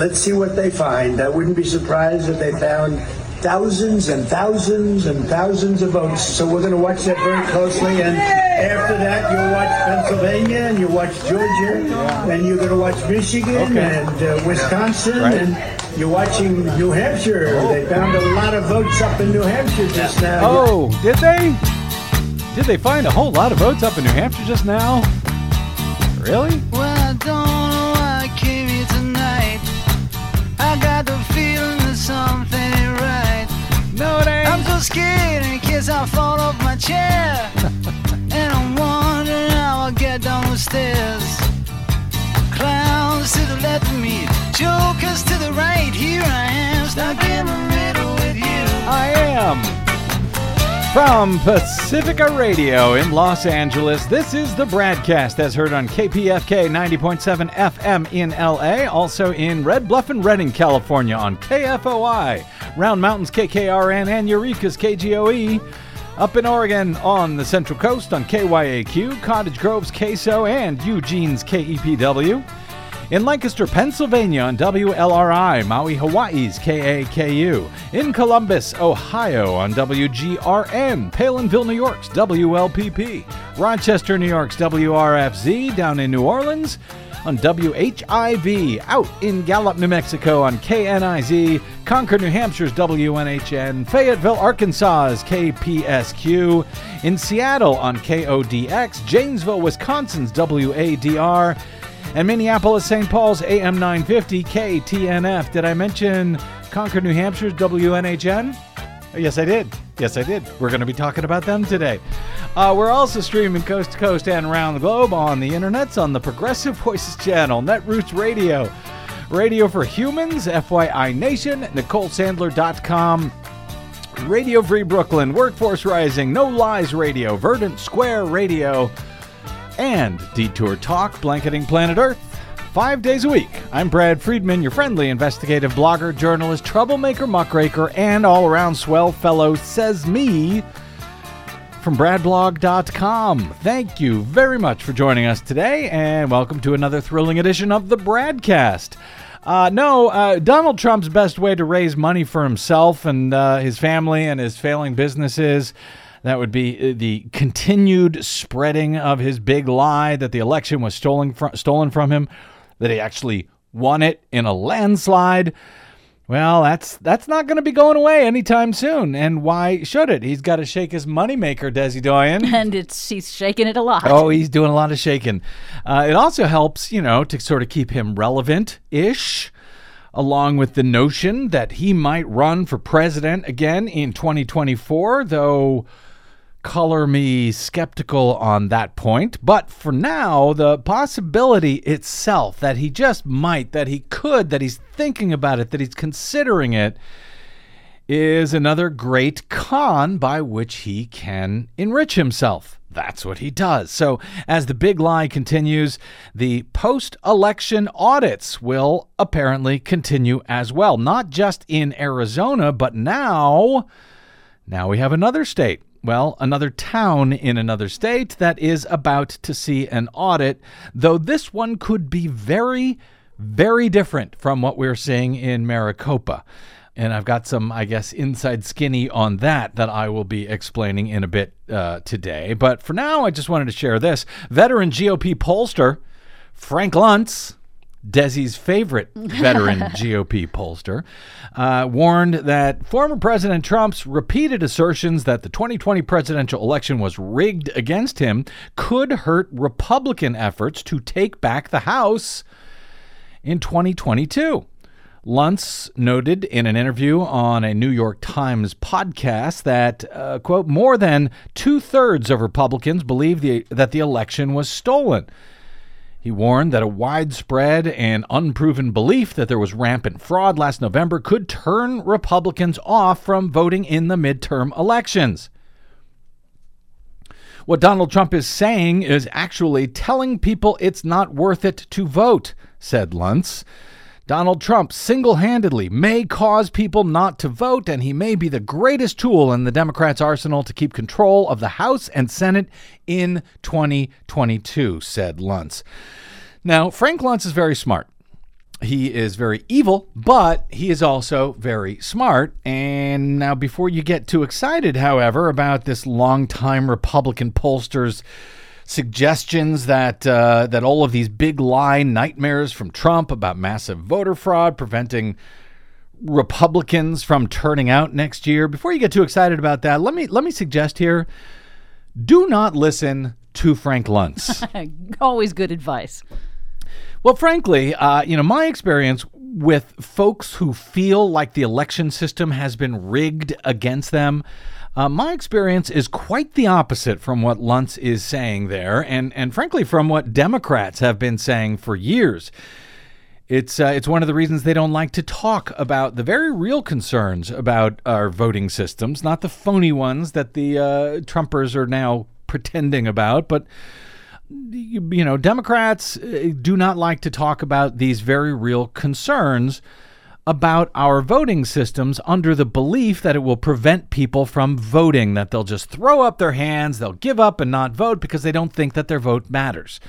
Let's see what they find. I wouldn't be surprised if they found thousands and thousands and thousands of votes. So we're going to watch that very closely. And after that, you'll watch Pennsylvania and you'll watch Georgia, and you're going to watch Michigan Okay. and uh, Wisconsin, Right. and you're watching New Hampshire. They found a lot of votes up in New Hampshire just now. Oh, did they? Did they find a whole lot of votes up in New Hampshire just now? Really? Well, scared in case I fall off my chair. and I'm wondering how I'll get down the stairs. Clowns to the left of me, jokers to the right. Here I am, stuck in the middle with you. I am. From Pacifica Radio in Los Angeles, this is the Bradcast as heard on KPFK 90.7 FM in LA, also in Red Bluff and Redding, California on KFOI, Round Mountains KKRN, and Eureka's KGOE. Up in Oregon on the Central Coast on KYAQ, Cottage Grove's KSO, and Eugene's KEPW. In Lancaster, Pennsylvania on WLRI, Maui, Hawaii's KAKU. In Columbus, Ohio on WGRN, Palenville, New York's WLPP. Rochester, New York's WRFZ. Down in New Orleans on WHIV. Out in Gallup, New Mexico on KNIZ. Concord, New Hampshire's WNHN. Fayetteville, Arkansas's KPSQ. In Seattle on KODX. Janesville, Wisconsin's WADR and Minneapolis St. Paul's AM 950 KTNF. Did I mention Concord, New Hampshire's WNHN? Yes, I did. Yes, I did. We're going to be talking about them today. Uh, we're also streaming coast to coast and around the globe on the internets on the Progressive Voices channel, Netroots Radio, Radio for Humans, FYI Nation, NicoleSandler.com, Radio Free Brooklyn, Workforce Rising, No Lies Radio, Verdant Square Radio, and Detour Talk, blanketing planet Earth. Five days a week. I'm Brad Friedman, your friendly investigative blogger, journalist, troublemaker, muckraker, and all around swell fellow, says me from bradblog.com. Thank you very much for joining us today, and welcome to another thrilling edition of the Bradcast. Uh, no, uh, Donald Trump's best way to raise money for himself and uh, his family and his failing businesses. That would be uh, the continued spreading of his big lie that the election was stolen from, stolen from him, that he actually won it in a landslide. Well, that's that's not going to be going away anytime soon. And why should it? He's got to shake his moneymaker, Desi Doyen. and it's he's shaking it a lot. Oh, he's doing a lot of shaking. Uh, it also helps, you know, to sort of keep him relevant ish, along with the notion that he might run for president again in 2024, though color me skeptical on that point. But for now, the possibility itself that he just might, that he could, that he's thinking about it, that he's considering it, is another great con by which he can enrich himself. That's what he does. So, as the big lie continues, the post election audits will apparently continue as well. Not just in Arizona, but now, now we have another state. Well, another town in another state that is about to see an audit, though this one could be very, very different from what we're seeing in Maricopa. And I've got some, I guess, inside skinny on that that I will be explaining in a bit uh, today. But for now, I just wanted to share this. Veteran GOP pollster Frank Luntz, Desi's favorite veteran GOP pollster, uh, warned that former President Trump's repeated assertions that the 2020 presidential election was rigged against him could hurt Republican efforts to take back the House in 2022. Luntz noted in an interview on a New York Times podcast that, uh, quote, more than two thirds of Republicans believe the, that the election was stolen. He warned that a widespread and unproven belief that there was rampant fraud last November could turn Republicans off from voting in the midterm elections. What Donald Trump is saying is actually telling people it's not worth it to vote, said Luntz. Donald Trump single handedly may cause people not to vote, and he may be the greatest tool in the Democrats' arsenal to keep control of the House and Senate in 2022, said Luntz. Now, Frank Luntz is very smart. He is very evil, but he is also very smart. And now, before you get too excited, however, about this longtime Republican pollster's suggestions that uh, that all of these big lie nightmares from Trump about massive voter fraud preventing Republicans from turning out next year. Before you get too excited about that, let me let me suggest here: do not listen to Frank Luntz. Always good advice. Well, frankly, uh, you know, my experience with folks who feel like the election system has been rigged against them, uh, my experience is quite the opposite from what Luntz is saying there, and and frankly, from what Democrats have been saying for years. It's uh, it's one of the reasons they don't like to talk about the very real concerns about our voting systems, not the phony ones that the uh, Trumpers are now pretending about, but you, you know, Democrats uh, do not like to talk about these very real concerns about our voting systems under the belief that it will prevent people from voting, that they'll just throw up their hands, they'll give up and not vote because they don't think that their vote matters.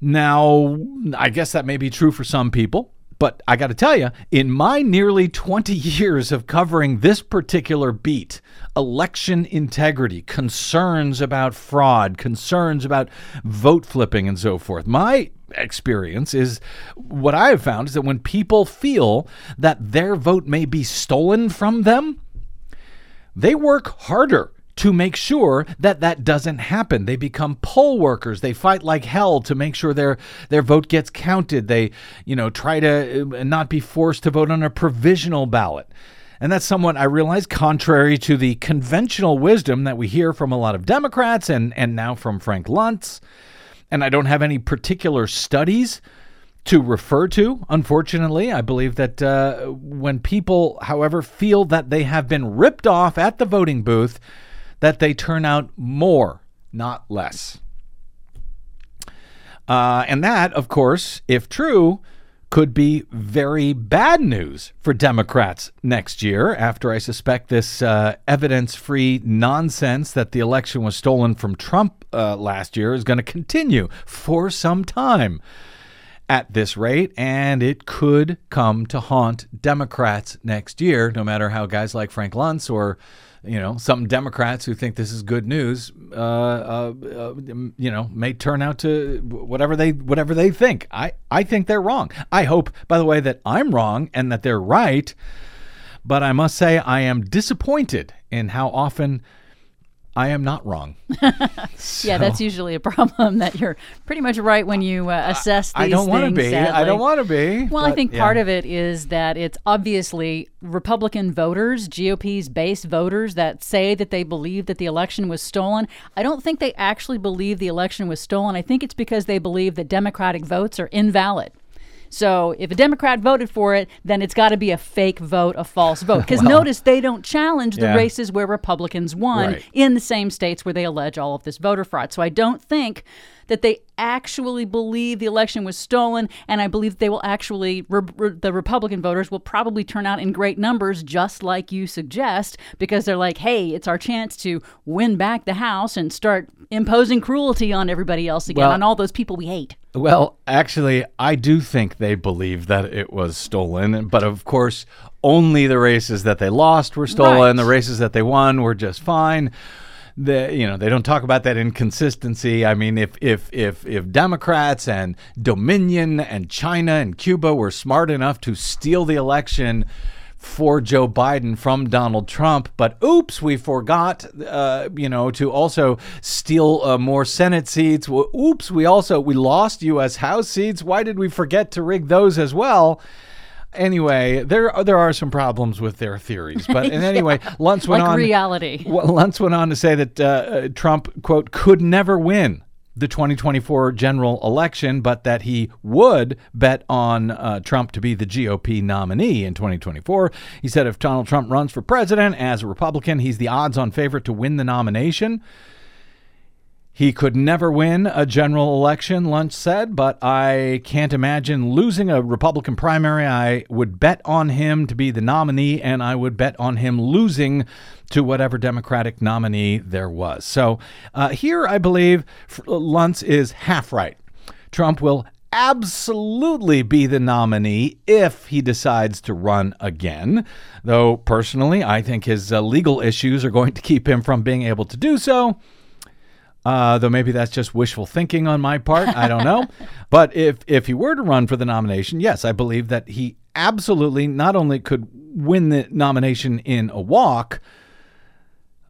Now, I guess that may be true for some people, but I got to tell you, in my nearly 20 years of covering this particular beat, election integrity, concerns about fraud, concerns about vote flipping, and so forth, my experience is what I have found is that when people feel that their vote may be stolen from them, they work harder to make sure that that doesn't happen. They become poll workers. They fight like hell to make sure their their vote gets counted. They, you know, try to uh, not be forced to vote on a provisional ballot. And that's somewhat, I realize, contrary to the conventional wisdom that we hear from a lot of Democrats and, and now from Frank Luntz. And I don't have any particular studies to refer to. Unfortunately, I believe that uh, when people, however, feel that they have been ripped off at the voting booth, that they turn out more, not less. Uh, and that, of course, if true, could be very bad news for Democrats next year after I suspect this uh, evidence free nonsense that the election was stolen from Trump uh, last year is going to continue for some time at this rate, and it could come to haunt Democrats next year, no matter how guys like Frank Luntz or you know, some Democrats who think this is good news, uh, uh, uh, you know, may turn out to whatever they whatever they think. I I think they're wrong. I hope, by the way, that I'm wrong and that they're right. But I must say, I am disappointed in how often I am not wrong. so, yeah, that's usually a problem that you're pretty much right when you uh, assess these I don't want to be. Sadly. I don't want to be. Well, but, I think yeah. part of it is that it's obviously Republican voters, GOP's base voters that say that they believe that the election was stolen. I don't think they actually believe the election was stolen. I think it's because they believe that Democratic votes are invalid. So if a Democrat voted for it, then it's got to be a fake vote, a false vote. Because Well- notice they don't challenge the Yeah. races where Republicans won Right. in the same states where they allege all of this voter fraud. So I don't think that they actually believe the election was stolen, and I believe they will actually, re- re- the Republican voters will probably turn out in great numbers, just like you suggest, because they're like, hey, it's our chance to win back the House and start imposing cruelty on everybody else again, Well- on all those people we hate. Well, actually, I do think they believe that it was stolen, but of course, only the races that they lost were stolen. Right. The races that they won were just fine. The, you know they don't talk about that inconsistency. I mean, if if if if Democrats and Dominion and China and Cuba were smart enough to steal the election for Joe Biden from Donald Trump, but oops, we forgot, uh, you know, to also steal uh, more Senate seats. Well, oops, we also we lost U.S. House seats. Why did we forget to rig those as well? Anyway, there there are some problems with their theories, but and anyway, Luntz went Like on. reality. Luntz went on to say that uh, uh, Trump quote could never win the 2024 general election, but that he would bet on uh, Trump to be the GOP nominee in 2024. He said if Donald Trump runs for president as a Republican, he's the odds on favorite to win the nomination. He could never win a general election, Luntz said, but I can't imagine losing a Republican primary. I would bet on him to be the nominee, and I would bet on him losing to whatever Democratic nominee there was. So uh, here, I believe Luntz is half right. Trump will absolutely be the nominee if he decides to run again. Though, personally, I think his uh, legal issues are going to keep him from being able to do so. Uh, though maybe that's just wishful thinking on my part. I don't know. but if if he were to run for the nomination, yes, I believe that he absolutely not only could win the nomination in a walk,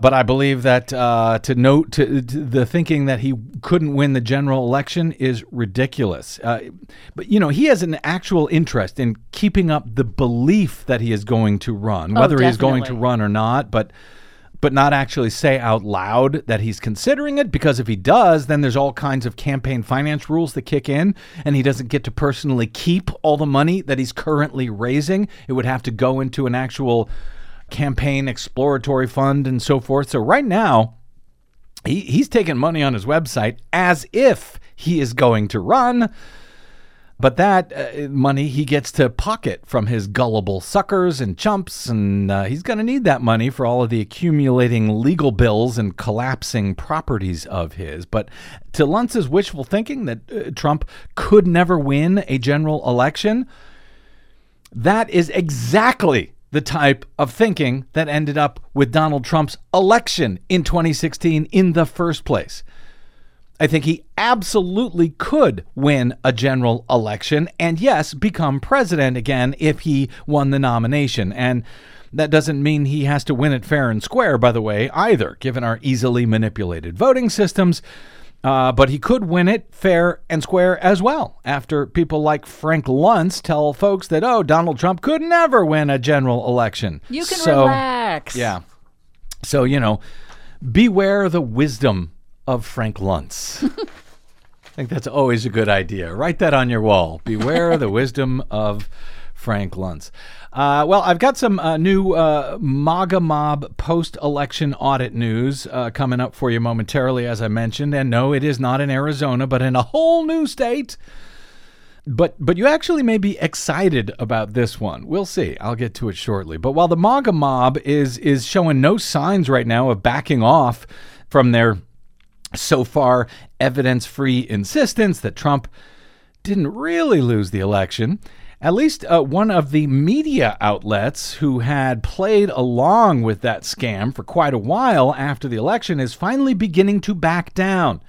but I believe that uh, to note to, to the thinking that he couldn't win the general election is ridiculous. Uh, but you know, he has an actual interest in keeping up the belief that he is going to run, Oh, whether he's going to run or not. But but not actually say out loud that he's considering it because if he does then there's all kinds of campaign finance rules that kick in and he doesn't get to personally keep all the money that he's currently raising. It would have to go into an actual campaign exploratory fund and so forth. So right now he, he's taking money on his website as if he is going to run but that uh, money he gets to pocket from his gullible suckers and chumps, and uh, he's going to need that money for all of the accumulating legal bills and collapsing properties of his. But to Luntz's wishful thinking that uh, Trump could never win a general election, that is exactly the type of thinking that ended up with Donald Trump's election in 2016 in the first place. I think he absolutely could win a general election and, yes, become president again if he won the nomination. And that doesn't mean he has to win it fair and square, by the way, either, given our easily manipulated voting systems. Uh, but he could win it fair and square as well after people like Frank Luntz tell folks that, oh, Donald Trump could never win a general election. You can So- relax. Yeah. So, you know, beware the wisdom of Frank Luntz. I think that's always a good idea. Write that on your wall. Beware the wisdom of Frank Luntz. Uh, well, I've got some uh, new uh, MAGA mob post election audit news uh, coming up for you momentarily, as I mentioned. And no, it is not in Arizona, but in a whole new state. But but you actually may be excited about this one. We'll see. I'll get to it shortly. But while the MAGA mob is is showing no signs right now of backing off from their so far evidence free insistence that Trump didn't really lose the election. At least uh, one of the media outlets who had played along with that scam for quite a while after the election is finally beginning to back down.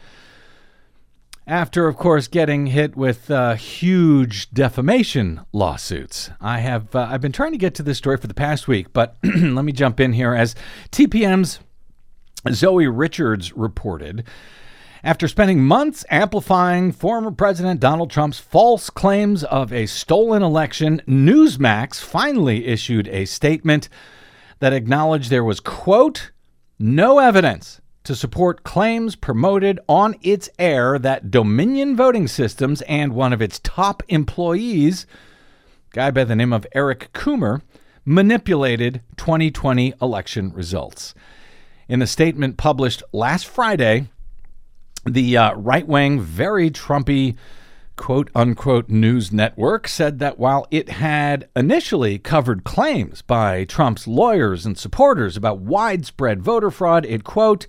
After, of course, getting hit with uh, huge defamation lawsuits, I have uh, I've been trying to get to this story for the past week, but let me jump in here as TPM's Zoe Richards reported. After spending months amplifying former President Donald Trump's false claims of a stolen election, Newsmax finally issued a statement that acknowledged there was, quote, no evidence to support claims promoted on its air that Dominion Voting Systems and one of its top employees, guy by the name of Eric Coomer, manipulated 2020 election results. In a statement published last Friday, the uh, right wing, very Trumpy, quote unquote news network said that while it had initially covered claims by Trump's lawyers and supporters about widespread voter fraud, it, quote,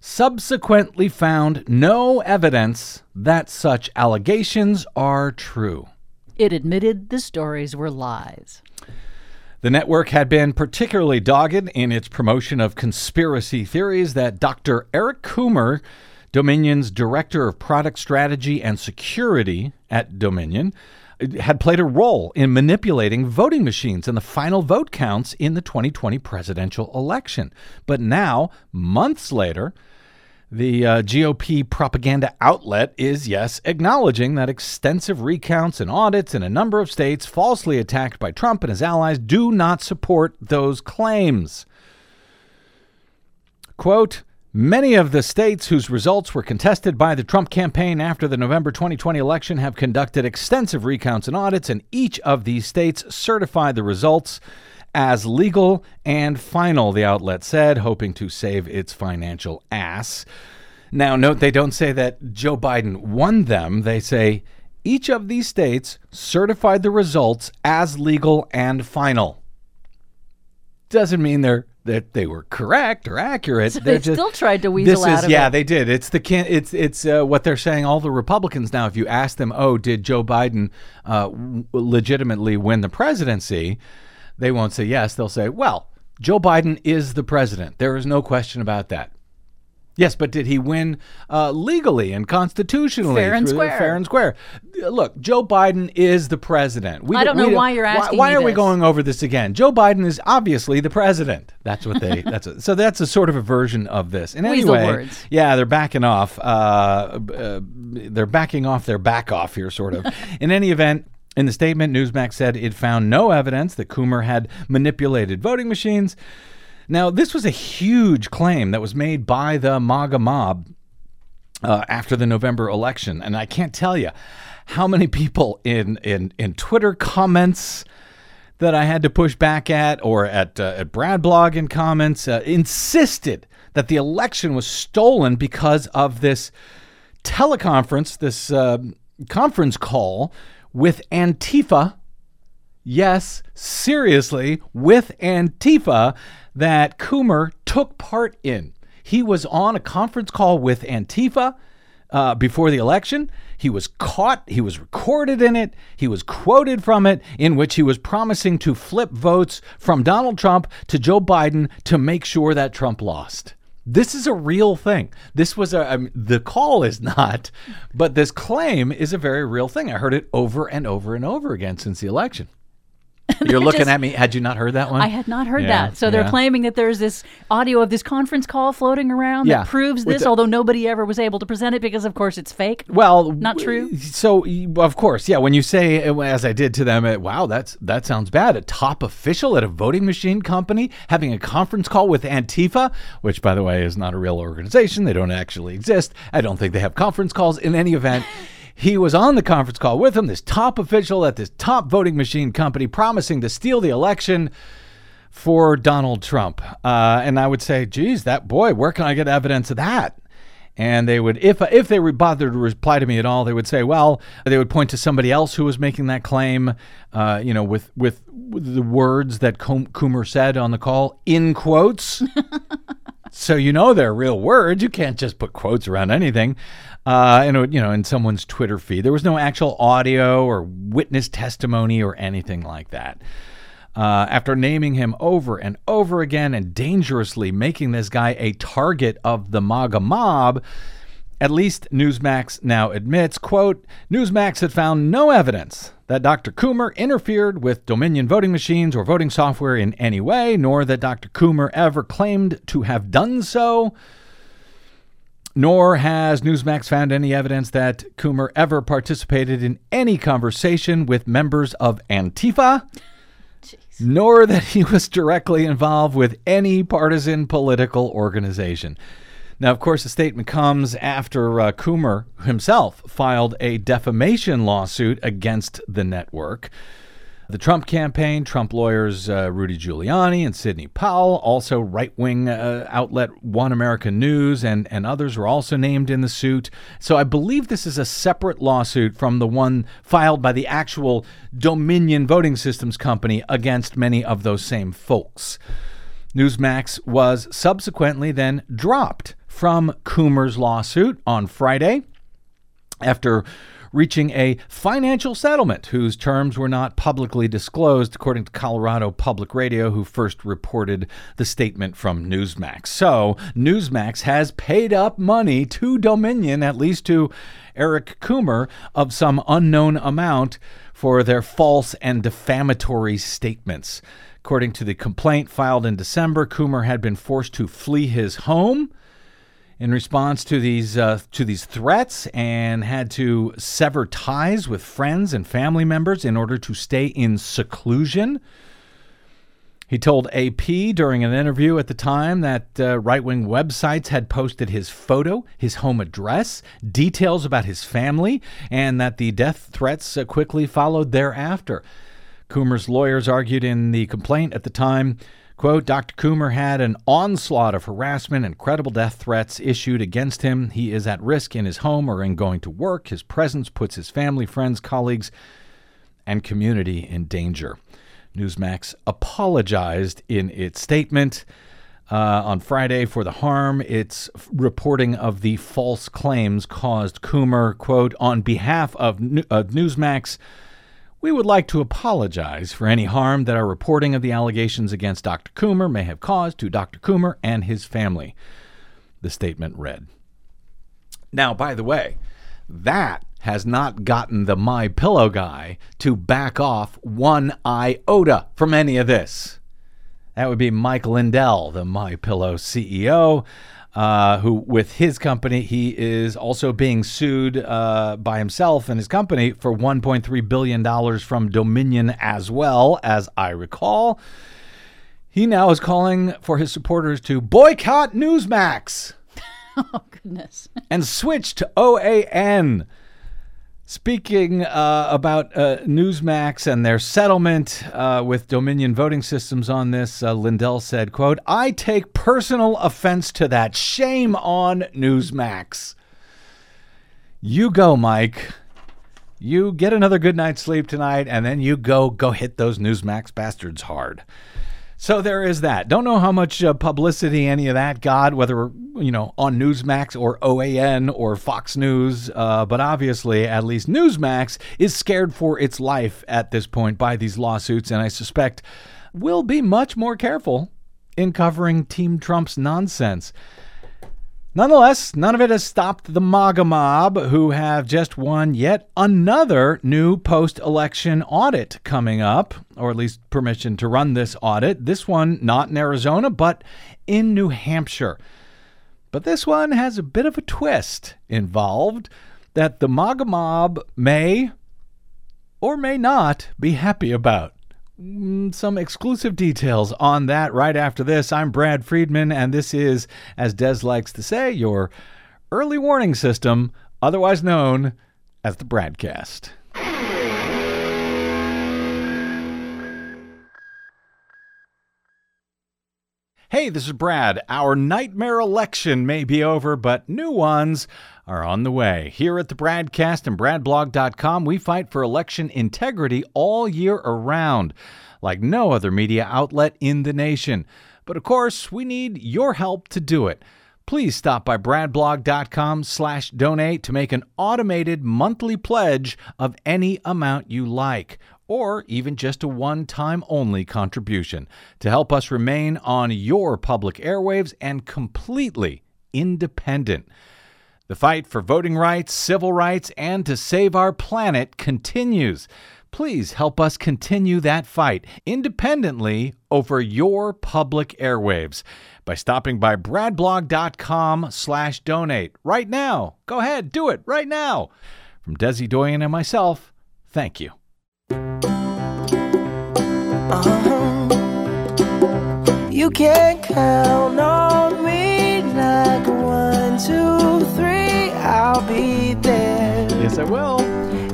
subsequently found no evidence that such allegations are true. It admitted the stories were lies. The network had been particularly dogged in its promotion of conspiracy theories that Dr. Eric Coomer, Dominion's Director of Product Strategy and Security at Dominion, had played a role in manipulating voting machines and the final vote counts in the 2020 presidential election. But now, months later, the uh, GOP propaganda outlet is, yes, acknowledging that extensive recounts and audits in a number of states falsely attacked by Trump and his allies do not support those claims. Quote, Many of the states whose results were contested by the Trump campaign after the November 2020 election have conducted extensive recounts and audits, and each of these states certified the results as legal and final, the outlet said, hoping to save its financial ass. Now, note they don't say that Joe Biden won them. They say each of these states certified the results as legal and final. Doesn't mean they're that they were correct or accurate. they They're just- still tried to weasel this out is, of yeah, it. they did. It's the. It's it's uh, what they're saying. All the Republicans now, if you ask them, oh, did Joe Biden uh, w- legitimately win the presidency? They won't say yes. They'll say, well, Joe Biden is the president. There is no question about that. Yes, but did he win uh, legally and constitutionally? Fair and square. Fair and square. Uh, Look, Joe Biden is the president. We I don't we know why you're asking Why, me are we going over this again? Joe Biden is obviously the president. That's what they. that's a, so. That's a sort of a version of this. And Weasel anyway, words. yeah, they're backing off. Uh, uh, they're backing off their back off here, sort of. In any event. In the statement, Newsmax said it found no evidence that Coomer had manipulated voting machines. Now, this was a huge claim that was made by the MAGA mob uh, after the November election, and I can't tell you how many people in in in Twitter comments that I had to push back at, or at uh, at Brad Blog in comments, uh, insisted that the election was stolen because of this teleconference, this uh, conference call with Antifa yes, seriously, with Antifa that Coomer took part in. He was on a conference call with Antifa uh, before the election. He was caught, he was recorded in it, he was quoted from it, in which he was promising to flip votes from Donald Trump to Joe Biden to make sure that Trump lost. This is a real thing. This was a I mean, the call is not, but this claim is a very real thing. I heard it over and over and over again since the election. You're looking just- at me. Had you not heard that one? I had not heard Yeah, that. So they're yeah. claiming that there's this audio of this conference call floating around Yeah, that proves with this, the- although nobody ever was able to present it because, of course, it's fake. Well, Not true? So, of course, yeah. When you say, uh, as I did to them, uh, "Wow, that's that sounds bad." A top official at a voting machine company having a conference call with Antifa, which, by the way, is not a real organization. They don't actually exist. I don't think they have conference calls. In any event. He was on the conference call with him, this top official at this top voting machine company, promising to steal the election for Donald Trump. Uh, and I would say, geez, that boy, where can I get evidence of that? And they would, if if they would bother to reply to me at all, they would say, well, they would point to somebody else who was making that claim, uh, you know, with, with with the words that Coomer said on the call in quotes. so you know they're real words. You can't just put quotes around anything. Uh, you know, in someone's Twitter feed, there was no actual audio or witness testimony or anything like that. Uh, after naming him over and over again and dangerously making this guy a target of the MAGA mob, at least Newsmax now admits, quote, Newsmax had found no evidence that Dr. Coomer interfered with Dominion voting machines or voting software in any way, nor that Dr. Coomer ever claimed to have done so. Nor has Newsmax found any evidence that Coomer ever participated in any conversation with members of Antifa nor that he was directly involved with any partisan political organization. Now, of course, the statement comes after uh, Coomer himself filed a defamation lawsuit against the network. The Trump campaign, Trump lawyers uh, Rudy Giuliani and Sidney Powell, also right wing uh, outlet One America News, and, and others were also named in the suit. So I believe this is a separate lawsuit from the one filed by the actual Dominion Voting Systems Company against many of those same folks. Newsmax was subsequently then dropped from Coomer's lawsuit on Friday after reaching a financial settlement whose terms were not publicly disclosed, according to Colorado Public Radio, who first reported the statement from Newsmax. So, Newsmax has paid up money to Dominion, at least to Eric Coomer, of some unknown amount for their false and defamatory statements. According to the complaint filed in December, Coomer had been forced to flee his home in response to these uh, to these threats and had to sever ties with friends and family members in order to stay in seclusion. He told AP during an interview at the time that uh, right wing websites had posted his photo, his home address, details about his family, and that the death threats uh, quickly followed thereafter. Coomer's lawyers argued in the complaint at the time Quote, Dr. Coomer had an onslaught of harassment and credible death threats issued against him. He is at risk in his home or in going to work. His presence puts his family, friends, colleagues, and community in danger. Newsmax apologized in its statement. uh, on Friday for the harm its reporting of the false claims caused Coomer. Quote, on behalf of, New- of Newsmax, we would like to apologize for any harm that our reporting of the allegations against Dr. Coomer may have caused to Dr. Coomer and his family. The statement read. Now, by the way, that has not gotten the My Pillow guy to back off one iota from any of this. That would be Mike Lindell, the My Pillow CEO, uh, who, with his company, he is also being sued uh, by himself and his company for 1.3 billion dollars from Dominion, as well as I recall. He now is calling for his supporters to boycott Newsmax Oh, goodness. and switch to OAN. Speaking uh, about uh, Newsmax and their settlement uh, with Dominion Voting Systems on this, uh, Lindell said, "quote I take personal offense to that. Shame on Newsmax. You go, Mike. You get another good night's sleep tonight, and then you go go hit those Newsmax bastards hard." So there is that. Don't know how much uh, publicity any of that got, whether you know on Newsmax or OAN or Fox News. Uh, but obviously, at least Newsmax is scared for its life at this point by these lawsuits, and I suspect will be much more careful in covering Team Trump's nonsense. Nonetheless, none of it has stopped the MAGA mob, who have just won yet another new post election audit coming up, or at least permission to run this audit. This one not in Arizona, but in New Hampshire. But this one has a bit of a twist involved that the MAGA mob may or may not be happy about. Mm, Some exclusive details on that right after this. I'm Brad Friedman, and this is, as Des likes to say, your early warning system, otherwise known as the Bradcast. Hey, this is Brad. Our nightmare election may be over, but new ones are on the way. Here at the Bradcast and BradBlog.com, we fight for election integrity all year around, like no other media outlet in the nation. But of course, we need your help to do it. Please stop by bradblog.com slash donate to make an automated monthly pledge of any amount you like or even just a one time only contribution to help us remain on your public airwaves and completely independent. The fight for voting rights, civil rights, and to save our planet continues. Please help us continue that fight independently over your public airwaves by stopping by bradblog.com slash donate right now. Go ahead, do it right now. From Desi Doyen and myself, thank you. Uh-huh. You can count on me like one, two, three. I'll be there. Yes, I will.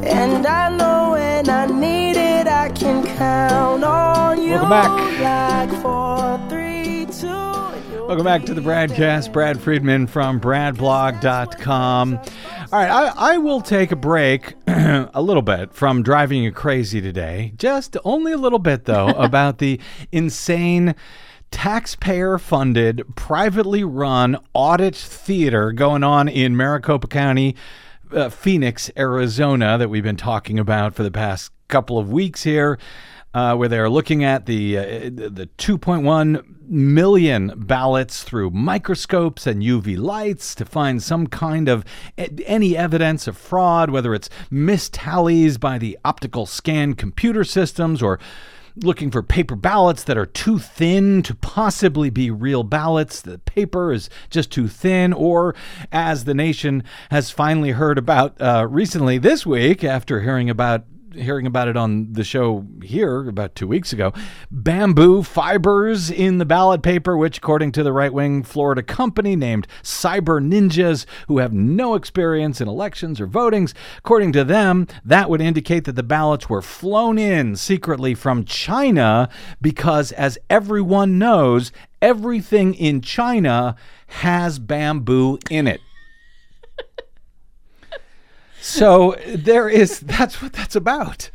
And I know when I need it, I can count on you. Welcome back. Like four, three, two. Welcome back to the broadcast. Bradcast. Brad Friedman from BradBlog.com. All right, I, I will take a break a little bit from driving you crazy today. Just only a little bit, though, about the insane taxpayer funded, privately run audit theater going on in Maricopa County, uh, Phoenix, Arizona, that we've been talking about for the past couple of weeks here uh, where they're looking at the uh, the 2.1 million ballots through microscopes and UV lights to find some kind of any evidence of fraud, whether it's mistallies by the optical scan computer systems or looking for paper ballots that are too thin to possibly be real ballots. The paper is just too thin, or as the nation has finally heard about uh, recently this week after hearing about hearing about it on the show here about two weeks ago. Bamboo fibers in the ballot paper, which, according to the right wing Florida company named Cyber Ninjas, who have no experience in elections or votings, according to them, that would indicate that the ballots were flown in secretly from China because, as everyone knows, everything in China has bamboo in it. So there is that's what that's about.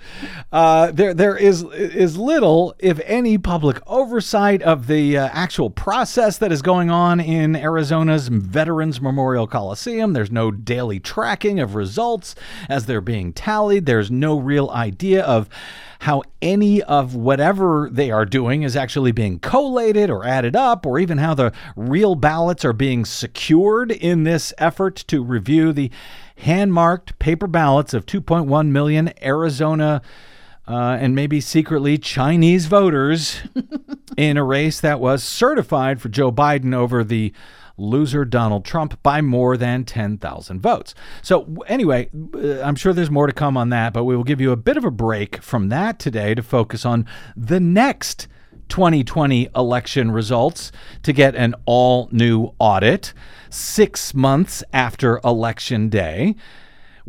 Uh, there there is is little, if any, public oversight of the uh, actual process that is going on in Arizona's Veterans Memorial Coliseum. There's no daily tracking of results as they're being tallied. There's no real idea of how any of whatever they are doing is actually being collated or added up, or even how the real ballots are being secured in this effort to review the hand marked paper ballots of 2.1 million Arizona. Uh, and maybe secretly Chinese voters in a race that was certified for Joe Biden over the loser Donald Trump by more than 10,000 votes. So, anyway, uh, I'm sure there's more to come on that, but we will give you a bit of a break from that today to focus on the next 2020 election results to get an all new audit six months after Election Day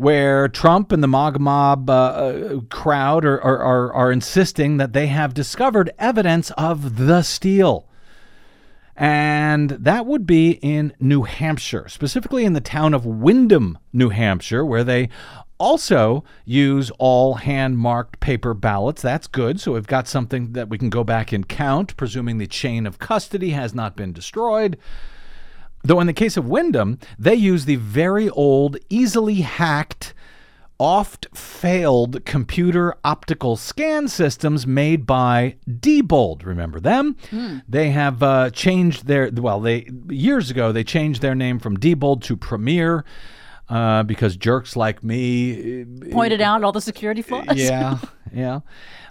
where Trump and the MAGA mob uh, uh, crowd are, are, are, are insisting that they have discovered evidence of the steal. And that would be in New Hampshire, specifically in the town of Windham, New Hampshire, where they also use all hand marked paper ballots. That's good. So we've got something that we can go back and count, presuming the chain of custody has not been destroyed. Though in the case of Windham, they use the very old, easily hacked, oft failed computer optical scan systems made by Diebold. Remember them? They have uh, changed their well. They years ago they changed their name from Diebold to Premier. Uh, because jerks like me Pointed out all the security flaws. yeah, yeah.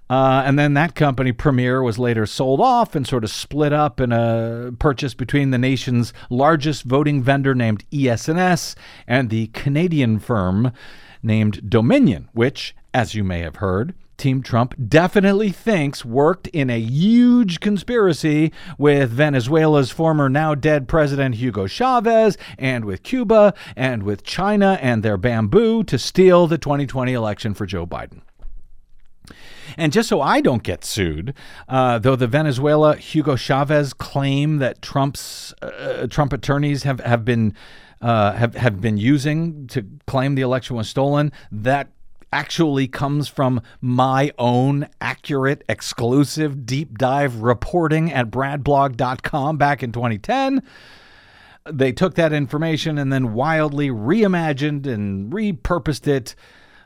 Uh, and then that company, Premier, was later sold off and sort of split up in a purchase between the nation's largest voting vendor named ES&S and the Canadian firm named Dominion, which, as you may have heard, Team Trump definitely thinks worked in a huge conspiracy with Venezuela's former now dead president Hugo Chavez and with Cuba and with China and their bamboo to steal the 2020 election for Joe Biden. And just so I don't get sued, uh, though the Venezuela Hugo Chavez claim that Trump's uh, Trump attorneys have have been uh, have have been using to claim the election was stolen, that actually comes from my own accurate, exclusive deep dive reporting at bradblog.com back in 2010 they took that information and then wildly reimagined and repurposed it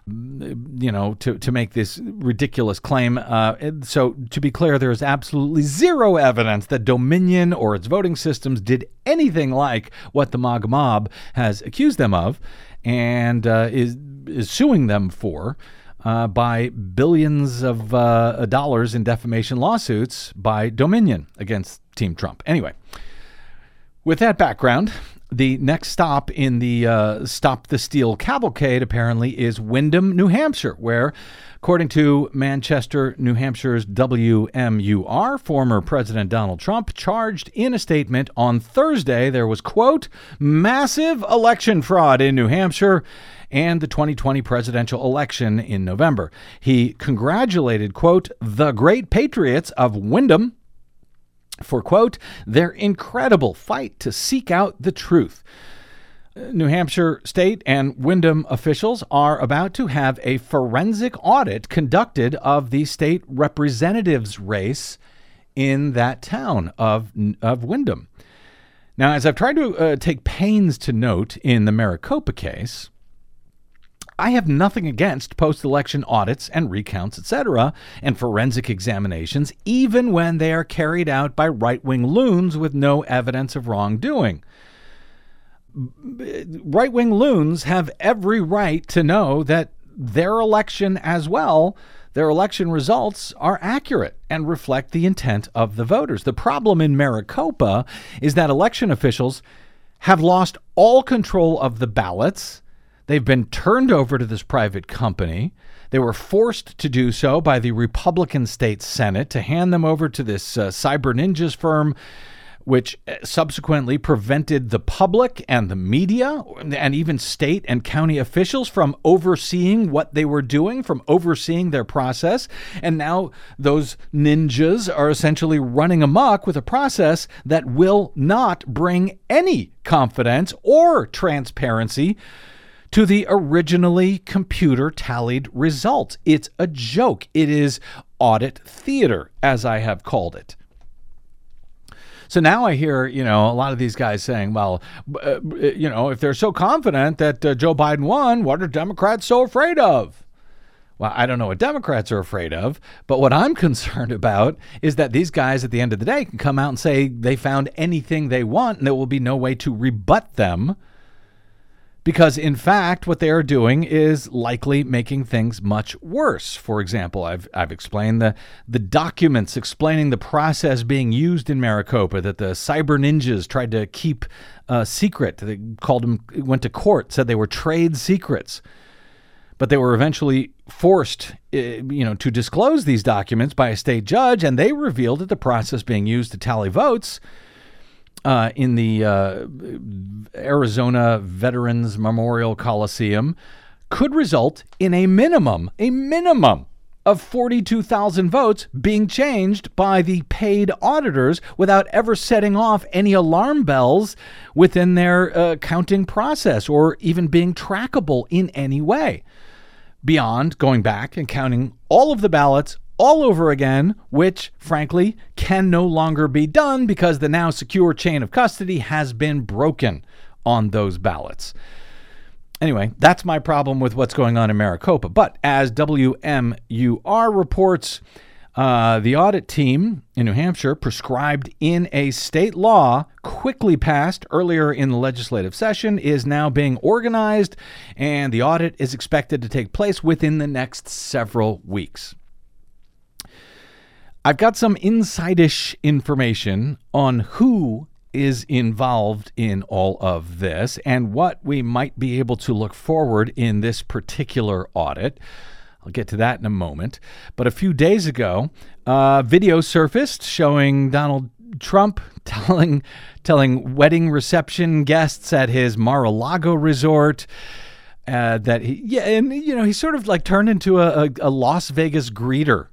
you know to, to make this ridiculous claim uh, so to be clear there is absolutely zero evidence that dominion or its voting systems did anything like what the MAGA mob has accused them of and uh, is, is suing them for uh, by billions of uh, dollars in defamation lawsuits by Dominion against Team Trump. Anyway, with that background, the next stop in the uh, Stop the Steal cavalcade apparently is Windham, New Hampshire, where, according to Manchester, New Hampshire's WMUR, former President Donald Trump charged in a statement on Thursday there was, quote, massive election fraud in New Hampshire and the 2020 presidential election in November. He congratulated, quote, the great patriots of Windham for, quote, their incredible fight to seek out the truth. New Hampshire state and Windham officials are about to have a forensic audit conducted of the state representatives race in that town of, of Windham. Now, as I've tried to uh, take pains to note in the Maricopa case, I have nothing against post election audits and recounts, etc., and forensic examinations, even when they are carried out by right wing loons with no evidence of wrongdoing. Right wing loons have every right to know that their election as well, their election results are accurate and reflect the intent of the voters. The problem in Maricopa is that election officials have lost all control of the ballots. They've been turned over to this private company. They were forced to do so by the Republican state Senate to hand them over to this uh, cyber ninjas firm, which uh, subsequently prevented the public and the media and even state and county officials from overseeing what they were doing, from overseeing their process. And now those ninjas are essentially running amok with a process that will not bring any confidence or transparency to the originally computer tallied result. It's a joke. It is audit theater, as I have called it. So now I hear, you know, a lot of these guys saying, well, uh, you know, if they're so confident that uh, Joe Biden won, what are Democrats so afraid of? Well, I don't know what Democrats are afraid of, but what I'm concerned about is that these guys at the end of the day can come out and say they found anything they want and there will be no way to rebut them because in fact what they are doing is likely making things much worse. For example i've, I've explained the, the documents explaining the process being used in maricopa that the cyber ninjas tried to keep uh, secret. They called them went to court said they were trade secrets. But they were eventually forced uh, you know to disclose these documents by a state judge and they revealed that the process being used to tally votes uh, in the uh, Arizona Veterans Memorial Coliseum could result in a minimum, a minimum of 42,000 votes being changed by the paid auditors without ever setting off any alarm bells within their uh, counting process or even being trackable in any way. Beyond going back and counting all of the ballots all over again, which, frankly, can no longer be done because the now secure chain of custody has been broken on those ballots. Anyway, that's my problem with what's going on in Maricopa. But as WMUR reports, uh, the audit team in New Hampshire, prescribed in a state law, quickly passed earlier in the legislative session, is now being organized, and the audit is expected to take place within the next several weeks. I've got some insidish information on who is involved in all of this and what we might be able to look forward in this particular audit. I'll get to that in a moment. But a few days ago, uh, video surfaced showing Donald Trump telling telling wedding reception guests at his Mar-a-Lago resort uh, that he yeah and you know he sort of like turned into a, a, a Las Vegas greeter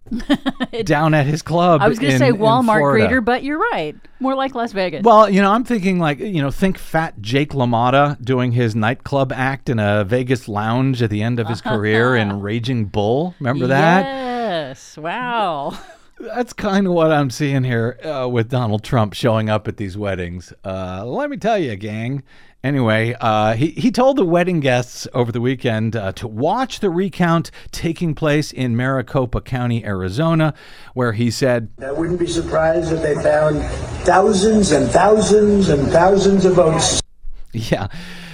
down at his club. I was going to say Walmart greeter, but you're right. More like Las Vegas. Well, you know, I'm thinking like, you know, think fat Jake LaMotta doing his nightclub act in a Vegas lounge at the end of his career in Raging Bull. Remember that? Yes. Wow. That's kind of what I'm seeing here uh, with Donald Trump showing up at these weddings. Uh, let me tell you, gang. Anyway, uh, he, he told the wedding guests over the weekend uh, to watch the recount taking place in Maricopa County, Arizona, where he said, I wouldn't be surprised if they found thousands and thousands and thousands of votes Yeah.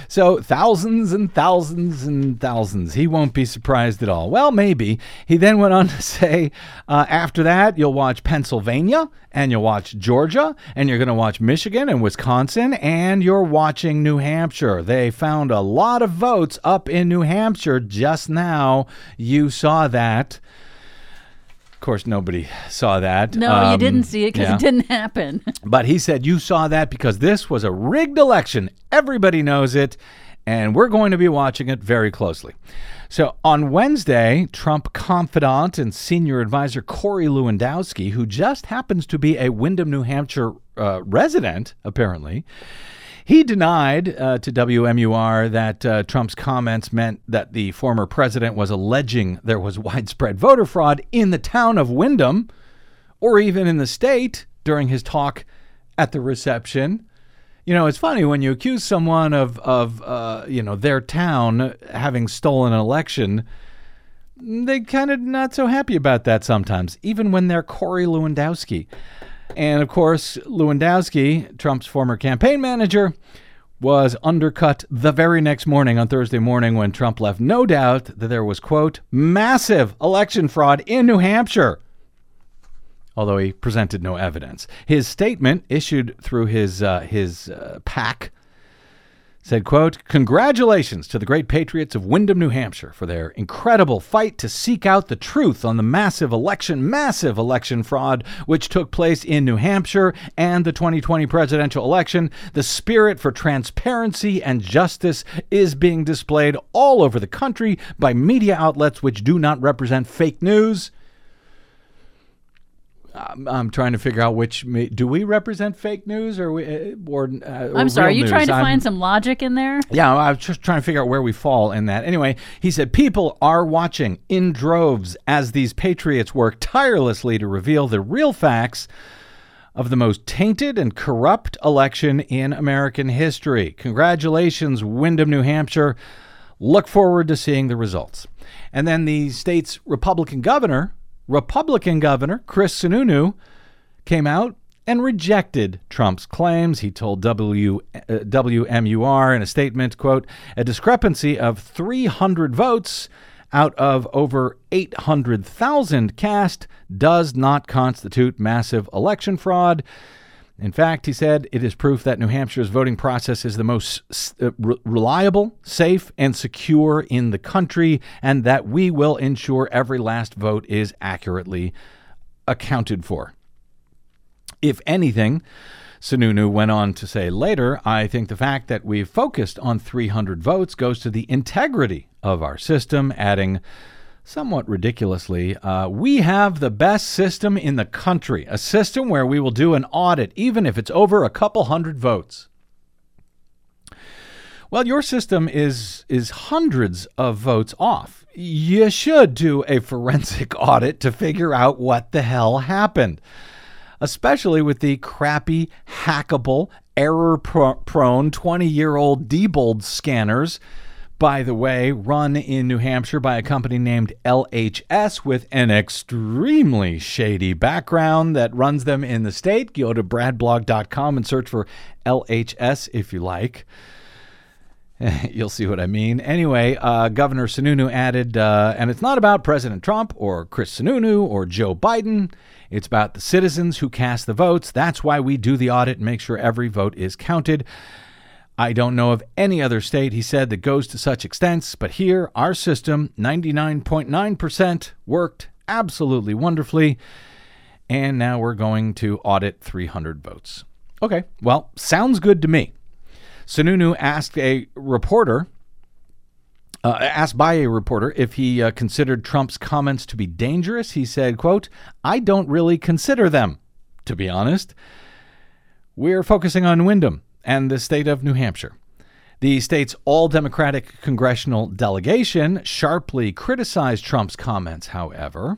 So thousands and thousands and thousands. He won't be surprised at all. Well, maybe. He then went on to say, uh, after that, you'll watch Pennsylvania and you'll watch Georgia and you're going to watch Michigan and Wisconsin and you're watching New Hampshire. They found a lot of votes up in New Hampshire just now. You saw that. Of course, nobody saw that. No, you Um, didn't see it because yeah. it didn't happen. But he said, You saw that because this was a rigged election. Everybody knows it, and we're going to be watching it very closely. So on Wednesday, Trump confidant and senior advisor Corey Lewandowski, who just happens to be a Windham, New Hampshire uh, resident, apparently, he denied uh, to WMUR that uh, Trump's comments meant that the former president was alleging there was widespread voter fraud in the town of Windham or even in the state during his talk at the reception. You know, it's funny when you accuse someone of of uh, you know their town having stolen an election. They kind of not so happy about that sometimes, even when they're Corey Lewandowski. And of course, Lewandowski, Trump's former campaign manager, was undercut the very next morning on Thursday morning when Trump left no doubt that there was, quote, massive election fraud in New Hampshire although he presented no evidence. His statement, issued through his uh, his uh, PAC, said, "quote Congratulations to the great patriots of Windham, New Hampshire, for their incredible fight to seek out the truth on the massive election, massive election fraud which took place in New Hampshire and the 2020 presidential election. The spirit for transparency and justice is being displayed all over the country by media outlets which do not represent fake news." I'm, I'm trying to figure out which do we represent fake news or we, uh, or, uh, or I'm sorry. Are you trying to I'm- find some logic in there? Yeah, I was just trying to figure out where we fall in that. Anyway, he said people are watching in droves as these patriots work tirelessly to reveal the real facts of the most tainted and corrupt election in American history. Congratulations, Windham, New Hampshire. Look forward to seeing the results. And then the state's Republican governor, Republican governor Chris Sununu, came out and rejected Trump's claims. He told w, uh, WMUR in a statement, quote, a discrepancy of 300 votes out of over 800,000 cast does not constitute massive election fraud. In fact, he said it is proof that New Hampshire's voting process is the most uh, re- reliable, safe, and secure in the country, and that we will ensure every last vote is accurately accounted for. If anything, Sununu went on to say later, I think the fact that we've focused on 300 votes goes to the integrity of our system, adding, somewhat ridiculously, uh, we have the best system in the country, a system where we will do an audit even if it's over a couple hundred votes. Well, your system is is hundreds of votes off. You should do a forensic audit to figure out what the hell happened especially with the crappy, hackable, error prone 20 year old Diebold scanners. By the way, run in New Hampshire by a company named LHS with an extremely shady background that runs them in the state. Go to bradblog.com and search for LHS if you like. You'll see what I mean. Anyway, uh, Governor Sununu added, uh, and it's not about President Trump or Chris Sununu or Joe Biden. It's about the citizens who cast the votes. That's why we do the audit and make sure every vote is counted. I don't know of any other state, he said, that goes to such extents, but here, our system, 99.9%, worked absolutely wonderfully. And now we're going to audit 300 votes. Okay, well, sounds good to me. Sununu asked a reporter, uh, asked by a reporter if he uh, considered Trump's comments to be dangerous. He said, "quote I don't really consider them, to be honest. We're focusing on Windham and the state of New Hampshire." The state's all Democratic congressional delegation sharply criticized Trump's comments, however.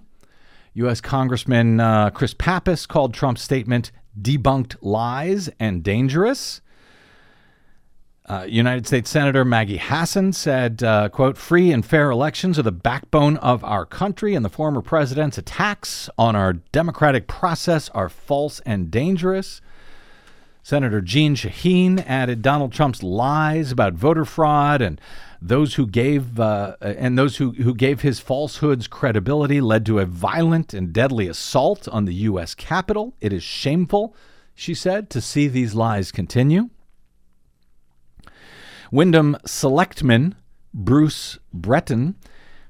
U.S. Congressman uh, Chris Pappas called Trump's statement debunked lies and dangerous. Uh, United States Senator Maggie Hassan said, uh, quote, free and fair elections are the backbone of our country, and the former president's attacks on our democratic process are false and dangerous. Senator Jeanne Shaheen added Donald Trump's lies about voter fraud and those who gave uh, and those who, who gave his falsehoods credibility led to a violent and deadly assault on the U.S. Capitol. It is shameful, she said, to see these lies continue. Windham Selectman Bruce Breton,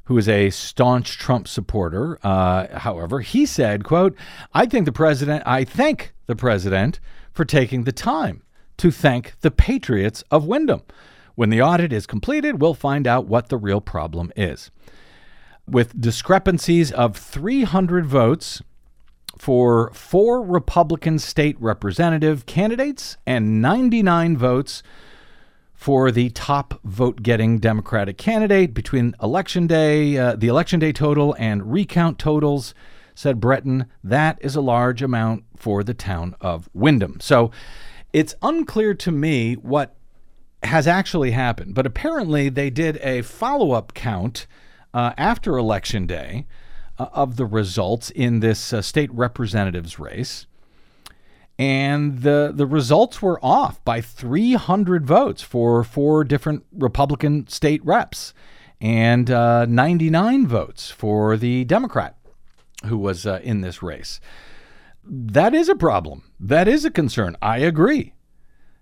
who is a staunch Trump supporter, uh, however, he said, "quote I think the president. I thank the president for taking the time to thank the patriots of Windham. When the audit is completed, we'll find out what the real problem is." With discrepancies of 300 votes for four Republican state representative candidates and 99 votes for the top vote getting Democratic candidate between election day, uh, the election day total, and recount totals, said Breton. That is a large amount for the town of Windham. So it's unclear to me what has actually happened, but apparently they did a follow up count uh, after election day uh, of the results in this uh, state representatives race and the the results were off by 300 votes for four different Republican state reps, and uh, 99 votes for the Democrat who was uh, in this race. That is a problem. That is a concern. I agree.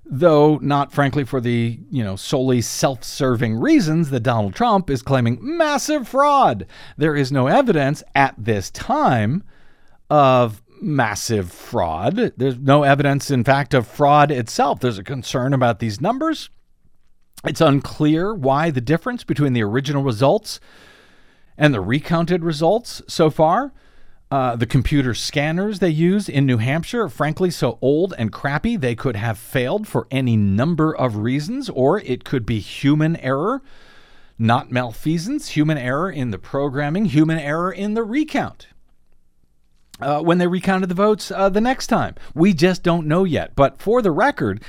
Though not frankly for the, you know, solely self-serving reasons that Donald Trump is claiming massive fraud. There is no evidence at this time of massive fraud. There's no evidence, in fact, of fraud itself. There's a concern about these numbers. It's unclear why the difference between the original results and the recounted results so far Uh, the computer scanners they use in New Hampshire are frankly so old and crappy they could have failed for any number of reasons, or it could be human error, not malfeasance, human error in the programming, human error in the recount. Uh, when they recounted the votes uh, the next time. We just don't know yet. But for the record,